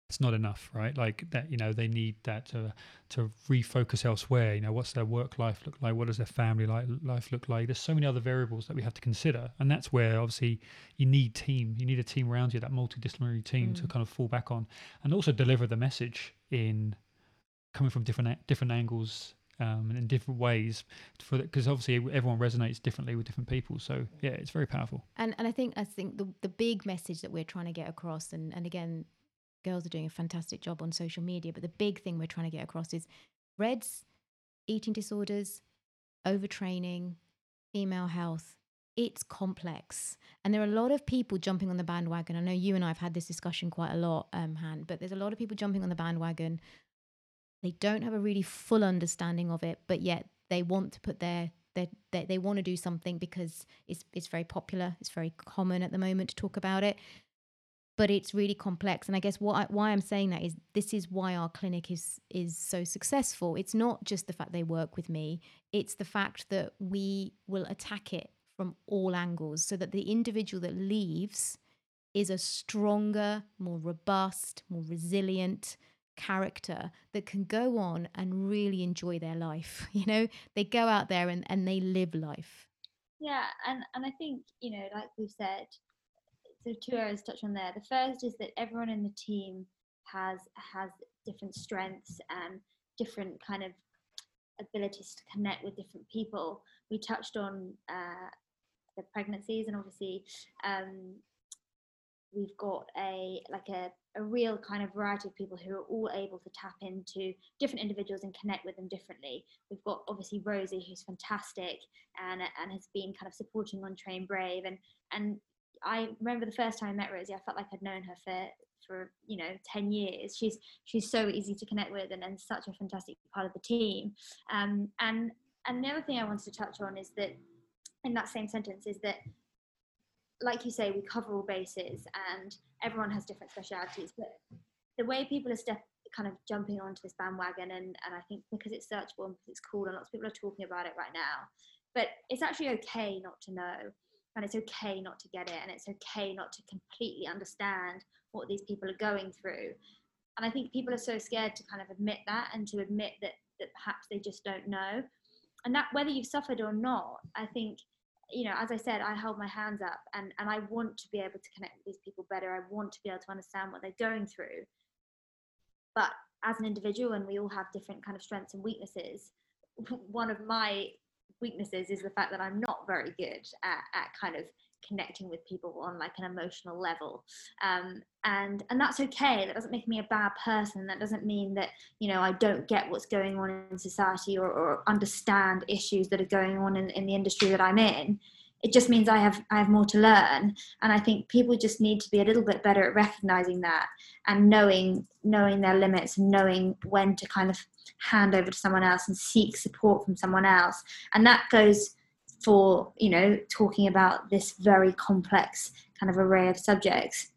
It's not enough, right? Like that, you know, they need that to to refocus elsewhere. You know, what's their work life look like? What does their family life life look like? There's so many other variables that we have to consider, and that's where obviously you need team. You need a team around you, that multidisciplinary team, mm. to kind of fall back on, and also deliver the message in coming from different different angles um, and in different ways for because obviously everyone resonates differently with different people so yeah it's very powerful. And and i think i think the, the big message that we're trying to get across and and again girls are doing a fantastic job on social media but the big thing we're trying to get across is RED-S eating disorders overtraining female health it's complex. And there are a lot of people jumping on the bandwagon. I know you and i've had this discussion quite a lot um han but there's a lot of people jumping on the bandwagon they don't have a really full understanding of it, but yet they want to put their they, they, want to do something because it's it's very popular. It's very common at the moment to talk about it, but it's really complex. And I guess what I, why I'm saying that is this is why our clinic is is so successful. It's not just the fact they work with me; it's the fact that we will attack it from all angles, so that the individual that leaves is a stronger, more robust, more resilient, character that can go on and really enjoy their life. You know, they go out there and, and they live life. Yeah, and, and I think, you know, like we've said, so two areas touch on there. The first is that everyone in the team has has different strengths and different kind of abilities to connect with different people. We touched on uh, the pregnancies and obviously um, we've got a like a, a real kind of variety of people who are all able to tap into different individuals and connect with them differently. We've got obviously Rosie, who's fantastic and and has been kind of supporting on Train Brave. And and I remember the first time I met Rosie, I felt like I'd known her for for you know 10 years she's she's so easy to connect with and, and such a fantastic part of the team um, and and the other thing i wanted to touch on is that in that same sentence is that like you say, we cover all bases and everyone has different specialities. But the way people are step kind of jumping onto this bandwagon, and, and I think because it's searchable and because it's cool, and lots of people are talking about it right now. But it's actually okay not to know, and it's okay not to get it, and it's okay not to completely understand what these people are going through. and I think people are so scared to kind of admit that and to admit that that perhaps they just don't know. And that whether you've suffered or not, I think you know, as I said, I hold my hands up and, and I want to be able to connect with these people better. I want to be able to understand what they're going through. But as an individual, and we all have different kind of strengths and weaknesses, one of my weaknesses is the fact that I'm not very good at, at kind of connecting with people on like an emotional level. Um, and and that's okay that doesn't make me a bad person that doesn't mean that you know i don't get what's going on in society or, or understand issues that are going on in, in the industry that i'm in. It just means i have i have more to learn and i think people just need to be a little bit better at recognizing that and knowing knowing their limits and knowing when to kind of hand over to someone else and seek support from someone else. And that goes for you know talking about this very complex kind of array of subjects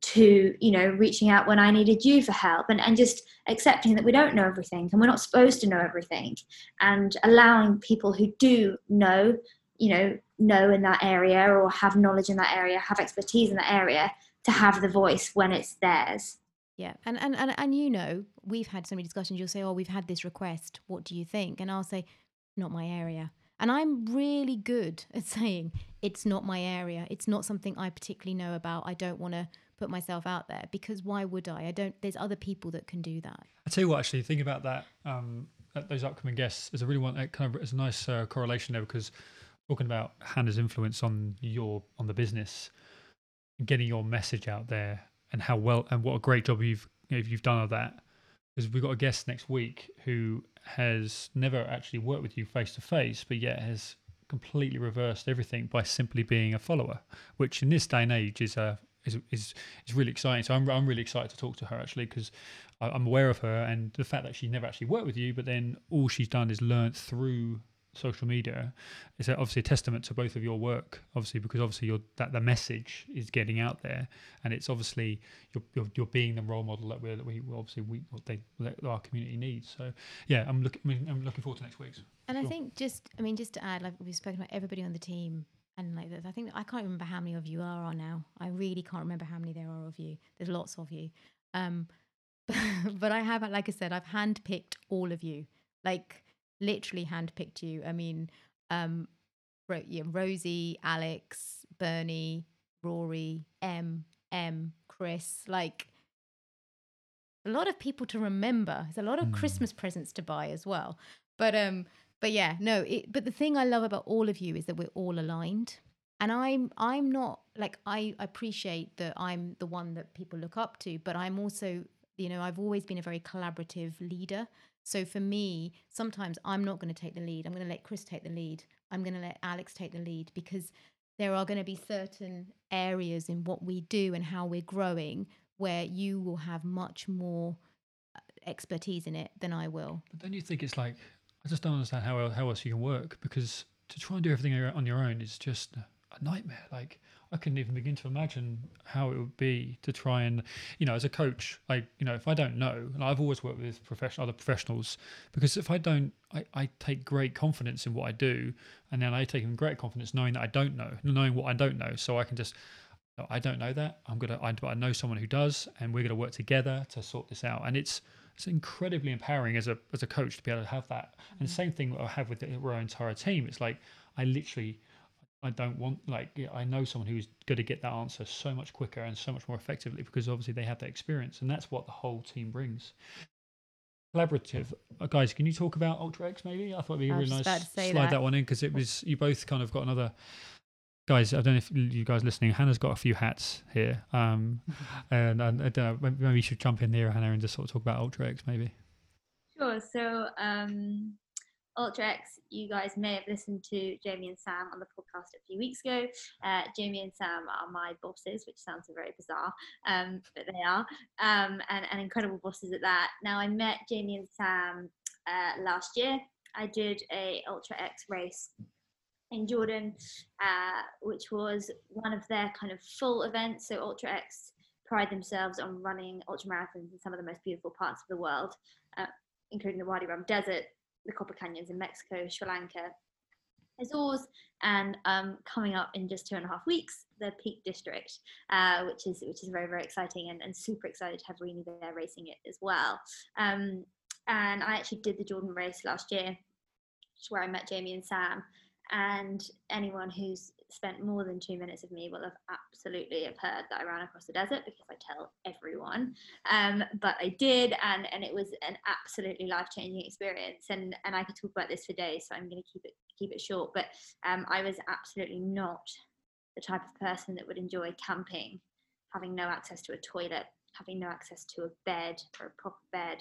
to you know reaching out when i needed you for help and, and just accepting that we don't know everything and we're not supposed to know everything and allowing people who do know you know know in that area or have knowledge in that area have expertise in that area to have the voice when it's theirs. Yeah and and and, and you know we've had so many discussions you'll say oh we've had this request. What do you think? And i'll say not my area and I'm really good at saying it's not my area. It's not something I particularly know about. I don't want to put myself out there because why would I? I don't. There's other people that can do that. I tell you what, actually, think about that. Um, those upcoming guests is a really one. that Kind of, is a nice uh, correlation there because talking about Hannah's influence on your on the business, getting your message out there, and how well and what a great job you've you know, you've done of that. Because we've got a guest next week who has never actually worked with you face to face, but yet has completely reversed everything by simply being a follower, which in this day and age is a is is, is really exciting. So I'm I'm really excited to talk to her actually because I'm aware of her and the fact that she never actually worked with you, but then all she's done is learned through social media is obviously a testament to both of your work obviously because obviously you're that the message is getting out there and it's obviously you're you're, you're being the role model that we that we obviously we what they our community needs. So yeah i'm looking I i'm looking forward to next week's and sure. i think just i mean just to add like we've spoken about everybody on the team and like i think i can't remember how many of you are on now. I really can't remember how many there are of you. There's lots of you. Um but i have like i said i've handpicked all of you. Like literally handpicked you. I mean, um, Rosie, Alex, Bernie, Rory, Em, Em, Kriss, like a lot of people to remember. There's a lot of mm. Christmas presents to buy as well. But um, but yeah, no. It, but the thing I love about all of you is that we're all aligned, and I'm I'm not like I appreciate that I'm the one that people look up to, but I'm also you know I've always been a very collaborative leader. So for me, sometimes I'm not going to take the lead. I'm going to let Kriss take the lead. I'm going to let Alex take the lead because there are going to be certain areas in what we do and how we're growing where you will have much more uh, expertise in it than I will. But don't you think it's like I just don't understand how how else you can work because to try and do everything on your own is just a nightmare. Like I couldn't even begin to imagine how it would be to try and, you know, as a coach, I, you know, if I don't know, and I've always worked with professional other professionals, because if I don't, I, I take great confidence in what I do, and then I take in great confidence knowing that I don't know, knowing what I don't know, so I can just. I don't know that. I'm gonna. I, I know someone who does, and we're gonna work together to sort this out. And it's it's incredibly empowering as a as a coach to be able to have that. And mm-hmm. same thing I have with our entire team. It's like I literally I don't want like I know someone who's going to get that answer so much quicker and so much more effectively because obviously they have that experience and that's what the whole team brings. Collaborative, uh, guys. Can you talk about Ultra X maybe? I thought it'd be really nice slide that. that. one in because it was you both kind of got another. Guys, I don't know if you guys listening. Hannah's got a few hats here, um, and, and I don't know. Maybe you should jump in there, Hannah, and just sort of talk about Ultra X maybe. Sure. So um, Ultra X, you guys may have listened to Jamie and Sam on the podcast a few weeks ago. Uh, Jamie and Sam are my bosses, which sounds very bizarre, um, but they are, um, and, and, incredible bosses at that. Now, I met Jamie and Sam uh, last year. I did a Ultra X race in Jordan, uh, which was one of their kind of full events. So Ultra X pride themselves on running ultra marathons in some of the most beautiful parts of the world, uh, including the Wadi Rum Desert, the Copper Canyons in Mexico, Sri Lanka, Azores, and um, coming up in just two and a half weeks, the Peak District, uh, which is which is very very exciting and, and super excited to have Renee there racing it as well. Um, and I actually did the Jordan race last year, which is where I met Jamie and Sam. And anyone who's spent more than two minutes with me will have absolutely have heard that I ran across the desert because I tell everyone. Um, but I did, and and it was an absolutely life changing experience. And and I could talk about this for days, so I'm going to keep it keep it short. But um, I was absolutely not the type of person that would enjoy camping, having no access to a toilet, having no access to a bed or a proper bed,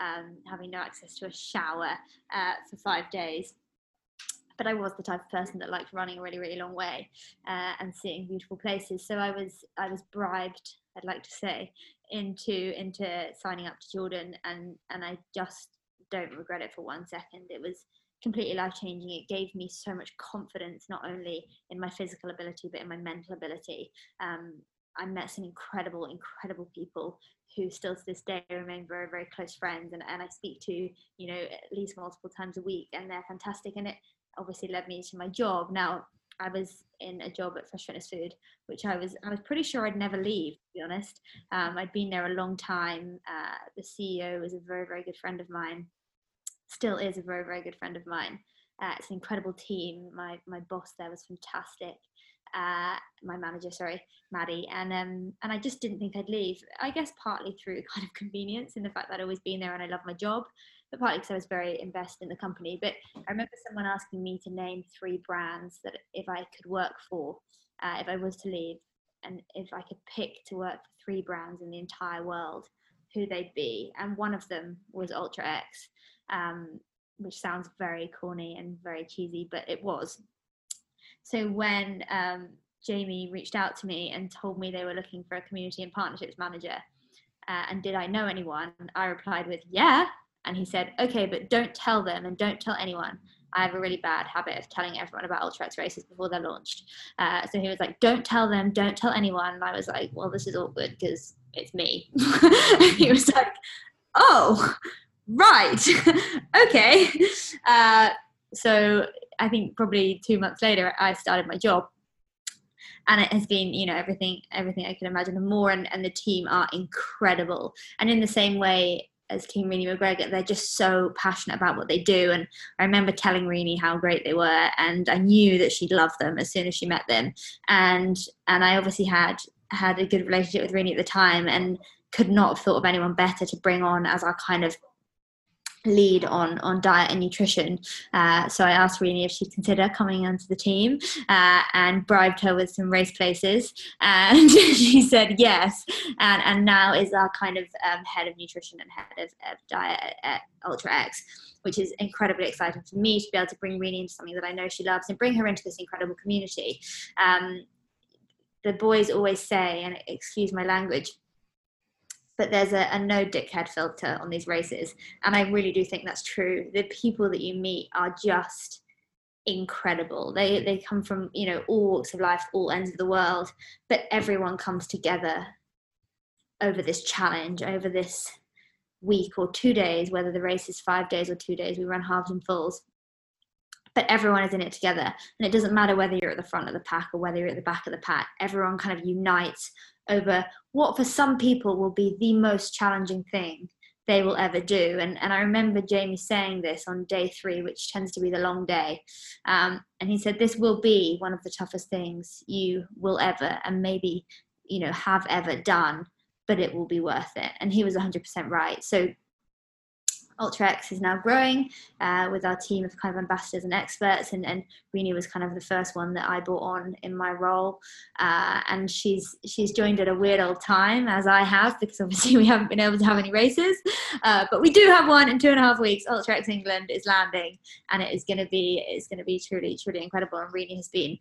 um, having no access to a shower uh, for five days. But I was the type of person that liked running a really, really long way uh, and seeing beautiful places. So I was, I was bribed, I'd like to say, into into signing up to Jordan, and and I just don't regret it for one second. It was completely life changing. It gave me so much confidence, not only in my physical ability, but in my mental ability. Um, I met some incredible, incredible people who still to this day remain very, very close friends. And, and I speak to, you know, at least multiple times a week, and they're fantastic. And it obviously led me to my job. Now, I was in a job at Fresh Fitness Food, which I was I was pretty sure I'd never leave. To be honest, um, I'd been there a long time. Uh, the CEO was a very very good friend of mine, still is a very very good friend of mine. Uh, it's an incredible team. My my boss there was fantastic. Uh, my manager, sorry, Maddie, and um, and I just didn't think I'd leave. I guess partly through kind of convenience in the fact that I'd always been there and I love my job, but partly because I was very invested in the company. But I remember someone asking me to name three brands that if I could work for, uh, if I was to leave, and if I could pick to work for three brands in the entire world, who they'd be, and one of them was Ultra X um, which sounds very corny and very cheesy, but it was. So when um, Jamie reached out to me and told me they were looking for a community and partnerships manager, uh, and did I know anyone? I replied with, yeah. And he said, okay, but don't tell them and don't tell anyone. I have a really bad habit of telling everyone about UltraX races before they're launched. Uh, so he was like, don't tell them, don't tell anyone. And I was like, well, this is awkward because it's me. he was like, oh, right, okay. Uh, so I think probably two months later, I started my job. And it has been, you know, everything, everything I can imagine and more. And, and the team are incredible. And in the same way as Renee McGregor, they're just so passionate about what they do. And I remember telling Renee how great they were, and I knew that she'd love them as soon as she met them. And and I obviously had had a good relationship with Renee at the time, and could not have thought of anyone better to bring on as our kind of lead on on diet and nutrition. Uh, so I asked Renee if she'd consider coming onto the team uh, and bribed her with some race places, and she said yes. And and now is our kind of um, head of nutrition and head of, of diet at Ultra X. Which is incredibly exciting for me to be able to bring Renee into something that I know she loves and bring her into this incredible community. Um, the boys always say, and excuse my language, but there's a, a, no dickhead filter on these races. And I really do think that's true. The people that you meet are just incredible. They mm-hmm. they come from, you know, all walks of life, all ends of the world, but everyone comes together over this challenge, over this week or two days, whether the race is five days or two days, we run halves and fulls. But everyone is in it together. And it doesn't matter whether you're at the front of the pack or whether you're at the back of the pack. Everyone kind of unites over what for some people will be the most challenging thing they will ever do. And, and I remember Jamie saying this on day three, which tends to be the long day. Um, and he said, This will be one of the toughest things you will ever and maybe, you know, have ever done, but it will be worth it. And he was 100% right. So UltraX is now growing uh, with our team of kind of ambassadors and experts, and, and Renee was kind of the first one that I brought on in my role, uh, and she's she's joined at a weird old time as I have because obviously we haven't been able to have any races, uh, but we do have one in two and a half weeks. UltraX England is landing, and it is going to be it's going to be truly truly incredible, and Renee has been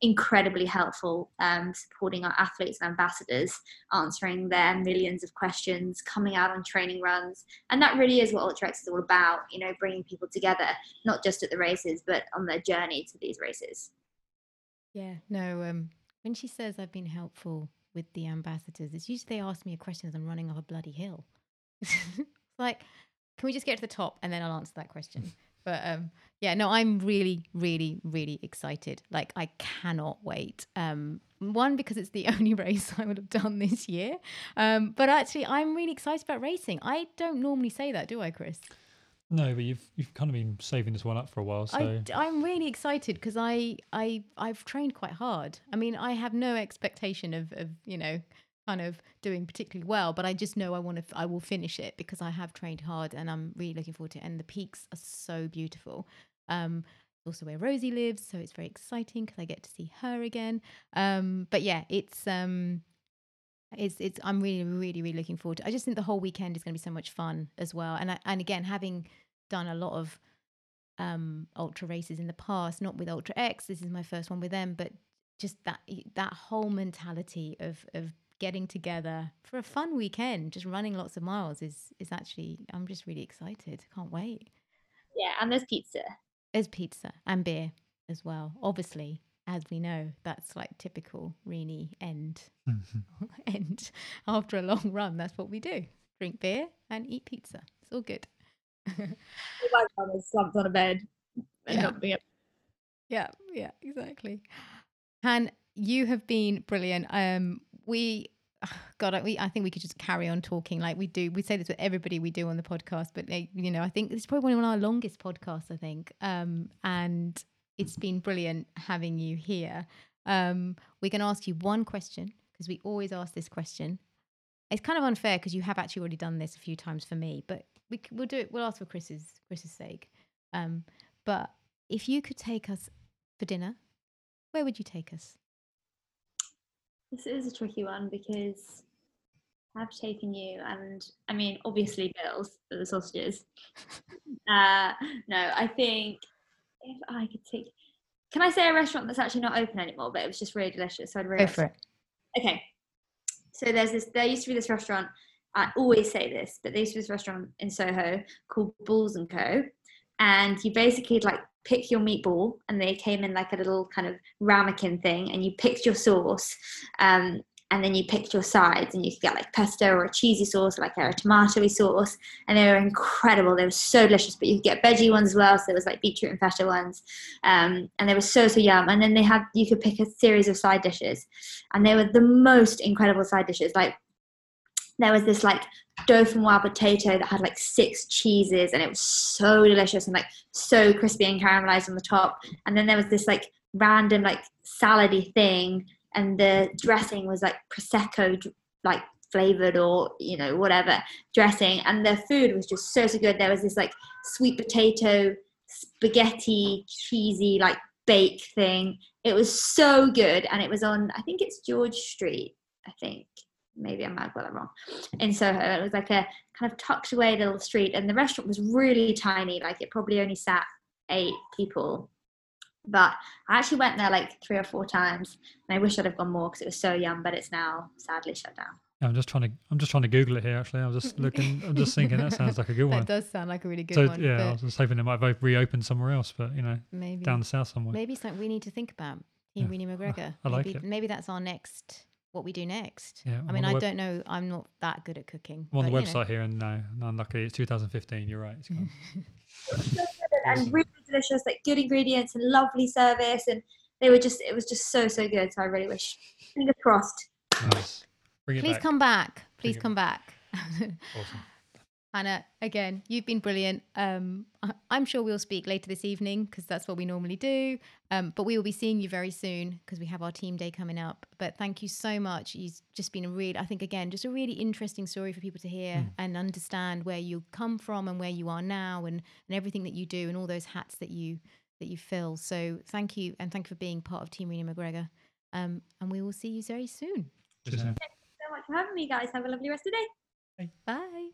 incredibly helpful um, supporting our athletes and ambassadors, answering their millions of questions, coming out on training runs, and that really is what UltraX is all about, you know, bringing people together, not just at the races, but on their journey to these races. Yeah, no, um, when she says I've been helpful with the ambassadors, it's usually they ask me a question as I'm running up a bloody hill. like, can we just get to the top and then I'll answer that question? But um, yeah, no, I'm really, really, really excited. Like, I cannot wait. Um, one because it's the only race I would have done this year, um, but actually, I'm really excited about racing. I don't normally say that, do I, Kriss? No, but you've you've kind of been saving this one up for a while, so I, am really excited because I I I've trained quite hard. I mean, I have no expectation of of you know kind of doing particularly well, but I just know I want to I will finish it because I have trained hard and I'm really looking forward to it. And the peaks are so beautiful. Um, also where Rosie lives, so it's very exciting because I get to see her again. Um, but yeah, it's um, it's it's I'm really really really looking forward to. I just think the whole weekend is going to be so much fun as well. And I, and again, having done a lot of um, ultra races in the past, not with Ultra X. This is my first one with them, but just that that whole mentality of of getting together for a fun weekend, just running lots of miles is is actually I'm just really excited. Can't wait. Yeah, and there's pizza. There's pizza and beer as well. Obviously, as we know, that's like typical Renee end Mm-hmm. end after a long run. That's what we do: drink beer and eat pizza. It's all good. My mum is slumped on a bed and Yeah. not being able- Yeah, yeah, exactly. Han, you have been brilliant. Um, we, God, I- we, I think we could just carry on talking like we do. We say this with everybody we do on the podcast, but you know, I think this is probably one of our longest podcasts. I think, um, and it's been brilliant having you here. Um, we're going to ask you one question because we always ask this question. It's kind of unfair because you have actually already done this a few times for me, but we, we'll do it. We'll ask for Kriss's Kriss's sake. Um, but if you could take us for dinner, where would you take us? This is a tricky one because I've taken you, and I mean, obviously, Bill's for the sausages. uh, no, I think if I could take. Can I say a restaurant that's actually not open anymore, but it was just really delicious? So I'd really like to- it. Okay. So there's this. There used to be this restaurant. I always say this, but there used to be this restaurant in Soho called Balls and Co. And you basically like pick your meatball, and they came in like a little kind of ramekin thing, and you picked your sauce, um, and then you picked your sides, and you could get like pesto or a cheesy sauce, like a tomatoey sauce, and they were incredible. They were so delicious. But you could get veggie ones as well, so there was like beetroot and feta ones, um, and they were so so yum. And then they had you could pick a series of side dishes and they were the most incredible side dishes. Like there was this like dauphinoise potato that had like six cheeses, and it was so delicious and like so crispy and caramelized on the top. And then there was this like random like salady thing, and the dressing was like prosecco like flavored or you know whatever dressing, and the food was just so so good. There was this like sweet potato spaghetti cheesy like bake thing it was so good and it was on i think it's george street i think maybe i might have got that wrong in soho uh, it was like a kind of tucked away little street and the restaurant was really tiny like it probably only sat eight people but i actually went there like three or four times and i wish i'd have gone more because it was so yum but it's now sadly shut down Yeah, I'm just trying to I'm just trying to Google it here. Actually, I'm just looking. I'm just thinking that sounds like a good one. That does sound like a really good one. So one. yeah, I but was just hoping it might have reopened somewhere else, but you know, maybe down the south somewhere. maybe something we need to think about. Team Yeah. Renee McGregor. I like maybe, it. maybe that's our next. What we do next. Yeah, I mean, on I web- don't know. I'm not that good at cooking. I'm on the but, you know. website here, and no, no, unluckily, it's 2015. You're right. It's gone. and really delicious like good ingredients and lovely service and they were just it was just so so good so i really wish fingers crossed nice. Bring it Please back. come back. Please it come back. Awesome. Hannah, again, you've been brilliant. Um, I- I'm sure we'll speak later this evening because that's what we normally do. Um, but we will be seeing you very soon because we have our team day coming up. But thank you so much. You've just been a really, I think, again, just a really interesting story for people to hear and understand where you come from and where you are now and, and everything that you do and all those hats that you that you fill. So thank you and thank you for being part of Team Renee McGregor. Um, and we will see you very soon. Cheers, so much for having me guys have a lovely rest of the day Bye.